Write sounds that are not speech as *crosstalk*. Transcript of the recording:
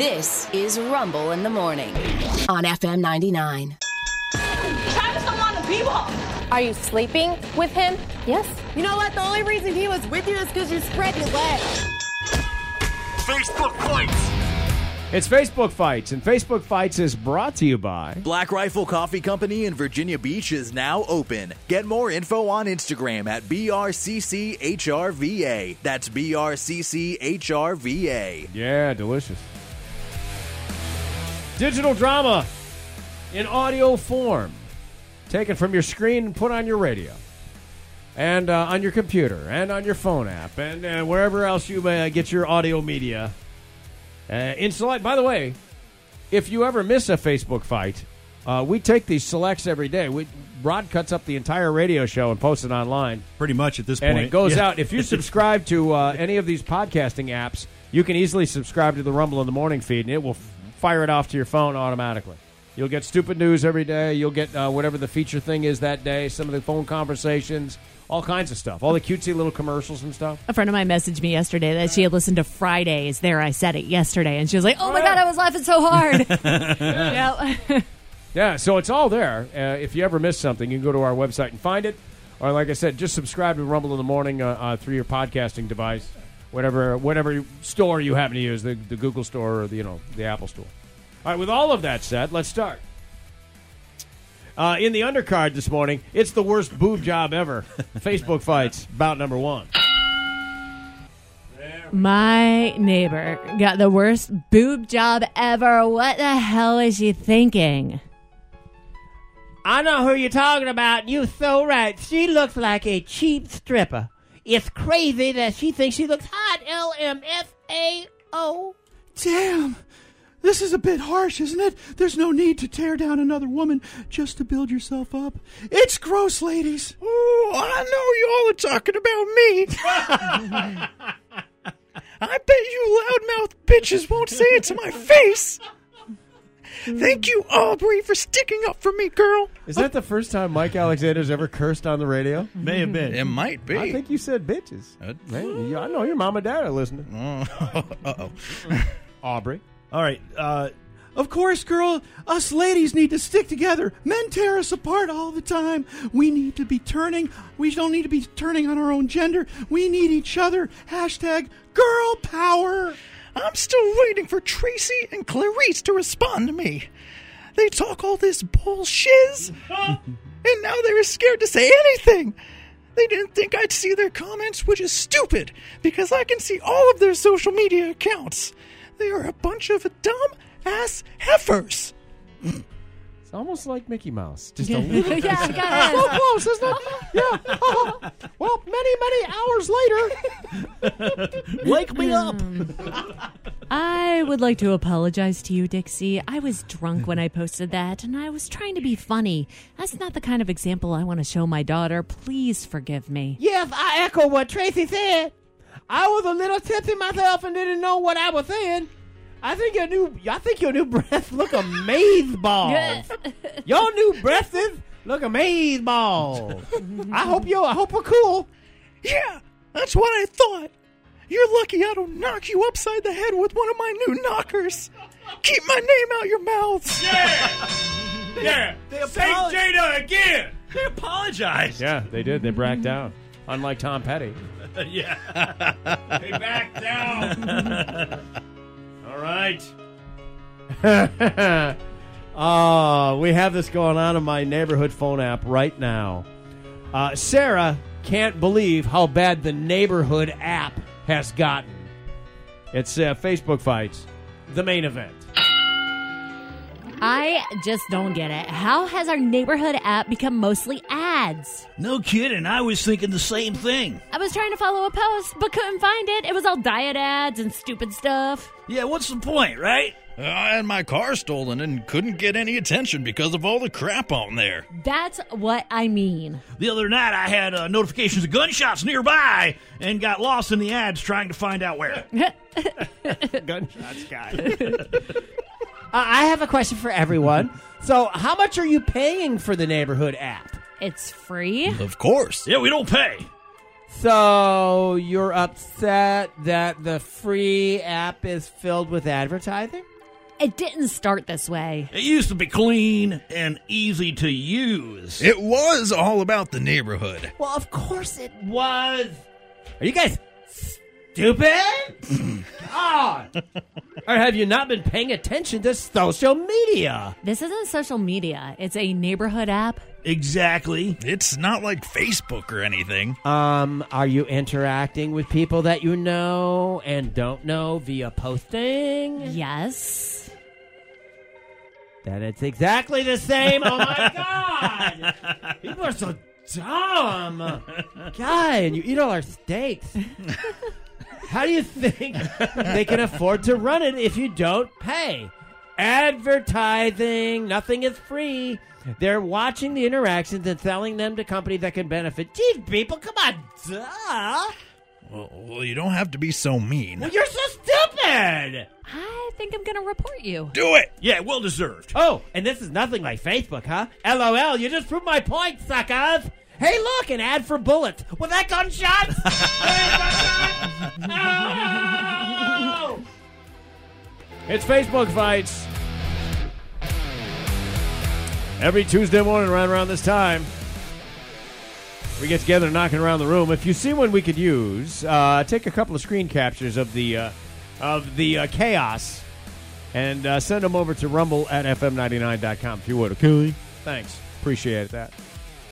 This is Rumble in the Morning on FM 99. Travis don't want to be Are you sleeping with him? Yes. You know what? The only reason he was with you is because you spread your legs. Facebook fights. It's Facebook Fights, and Facebook Fights is brought to you by. Black Rifle Coffee Company in Virginia Beach is now open. Get more info on Instagram at BRCCHRVA. That's BRCCHRVA. Yeah, delicious. Digital drama in audio form, taken from your screen and put on your radio, and uh, on your computer, and on your phone app, and uh, wherever else you may get your audio media. Uh, in select, by the way, if you ever miss a Facebook fight, uh, we take these selects every day. We, Rod cuts up the entire radio show and posts it online. Pretty much at this point. And it goes Yeah. out. If you *laughs* subscribe to uh, any of these podcasting apps, you can easily subscribe to the Rumble in the Morning feed, and it will fire it off to your phone automatically. You'll get stupid news every day. You'll get uh, whatever the feature thing is that day, some of the phone conversations, all kinds of stuff, all the cutesy little commercials and stuff. A friend of mine messaged me yesterday that she had listened to Fridays. There, I said it yesterday, and she was like, "Oh my god, I was laughing so hard." *laughs* yeah. *laughs* Yeah, so it's all there. Uh, if you ever miss something, you can go to our website and find it. Or, like I said, just subscribe to Rumble in the Morning uh, uh, through your podcasting device, whatever whatever store you happen to use, the, the Google Store or the you know the Apple Store. All right, with all of that said, let's start. Uh, in the undercard this morning, it's the worst boob job ever. *laughs* Facebook fights, bout number one. My neighbor got the worst boob job ever. What the hell is she thinking? I know who you're talking about. You're so right. She looks like a cheap stripper. It's crazy that she thinks she looks hot. L M F A O. Damn. This is a bit harsh, isn't it? There's no need to tear down another woman just to build yourself up. It's gross, ladies. Oh, I know y'all are talking about me. *laughs* I bet you loudmouth bitches won't say it to my face. Thank you, Aubrey, for sticking up for me, girl. Is that the first time Mike Alexander's ever cursed on the radio? May have been. It might be. I think you said bitches. Uh, Hey, you- I know your mom and dad are listening. *laughs* uh oh. Aubrey. All right. Uh, Of course, girl, us ladies need to stick together. Men tear us apart all the time. We need to be turning. We don't need to be turning on our own gender. We need each other. Hashtag girl power. I'm still waiting for Tracy and Clarice to respond to me. They talk all this bullshiz, *laughs* and now they're scared to say anything. They didn't think I'd see their comments, which is stupid, because I can see all of their social media accounts. They are a bunch of dumb ass heifers. It's almost like Mickey Mouse. Just *laughs* a little yeah, *laughs* so close, isn't it? Yeah. well, many, many hours later. Wake me up. *laughs* I would like to apologize to you, Dixie. I was drunk when I posted that, and I was trying to be funny. That's not the kind of example I want to show my daughter. Please forgive me. Yes, I echo what Tracy said. I was a little tipsy myself and didn't know what I was saying. I think your new, I think your new *laughs* breasts look amaze balls. your new breasts look amaze balls. *laughs* I hope you, I hope we're cool. Yeah, that's what I thought. You're lucky I don't knock you upside the head with one of my new knockers. Keep my name out your mouths. Yeah. They Saint apolog- Jada again. They apologized. Yeah, they did. They backed down. Unlike Tom Petty. *laughs* yeah. They backed down. *laughs* All right. oh, *laughs* we have this going on in my neighborhood phone app right now. Uh, Sarah can't believe how bad the neighborhood app has gotten. It's uh, Facebook fights, the main event. I just don't get it. How has our neighborhood app become mostly ads? No kidding. I was thinking the same thing. I was trying to follow a post, but couldn't find it. It was all diet ads and stupid stuff. Yeah, what's the point, right? I had my car stolen and couldn't get any attention because of all the crap on there. That's what I mean. The other night I had uh, notifications of gunshots nearby and got lost in the ads trying to find out where. *laughs* Gunshots guy. Uh, *laughs* I have a question for everyone. So, how much are you paying for the neighborhood app? It's free. Of course. Yeah, we don't pay. So, you're upset that the free app is filled with advertising? It didn't start this way. It used to be clean and easy to use. It was all about the neighborhood. Well, of course it was. Are you guys stupid? *laughs* God. or have you not been paying attention to social media? This isn't social media, it's a neighborhood app. Exactly. It's not like Facebook or anything. Um, are you interacting with people that you know and don't know via posting? Yes. Then it's exactly the same. Oh my *laughs* god! People are so dumb. God, and you eat all our steaks. How do you think they can afford to run it if you don't pay? Advertising, nothing is free. They're watching the interactions and selling them to companies that can benefit. Geez, people, come on, duh. Well, well, you don't have to be so mean. Well, you're so stupid. I think I'm going to report you. Do it. Yeah, well deserved. Oh, and this is nothing like Facebook, huh? LOL, you just proved my point, suckers. Hey, look, an ad for bullets. Was that gunshots? *laughs* no! *laughs* It's Facebook fights. Every Tuesday morning, right around this time, we get together knocking around the room. If you see one we could use, uh, take a couple of screen captures of the uh, of the uh, chaos and uh, send them over to rumble at fm99.com if you would. Okay? Thanks. Appreciate that.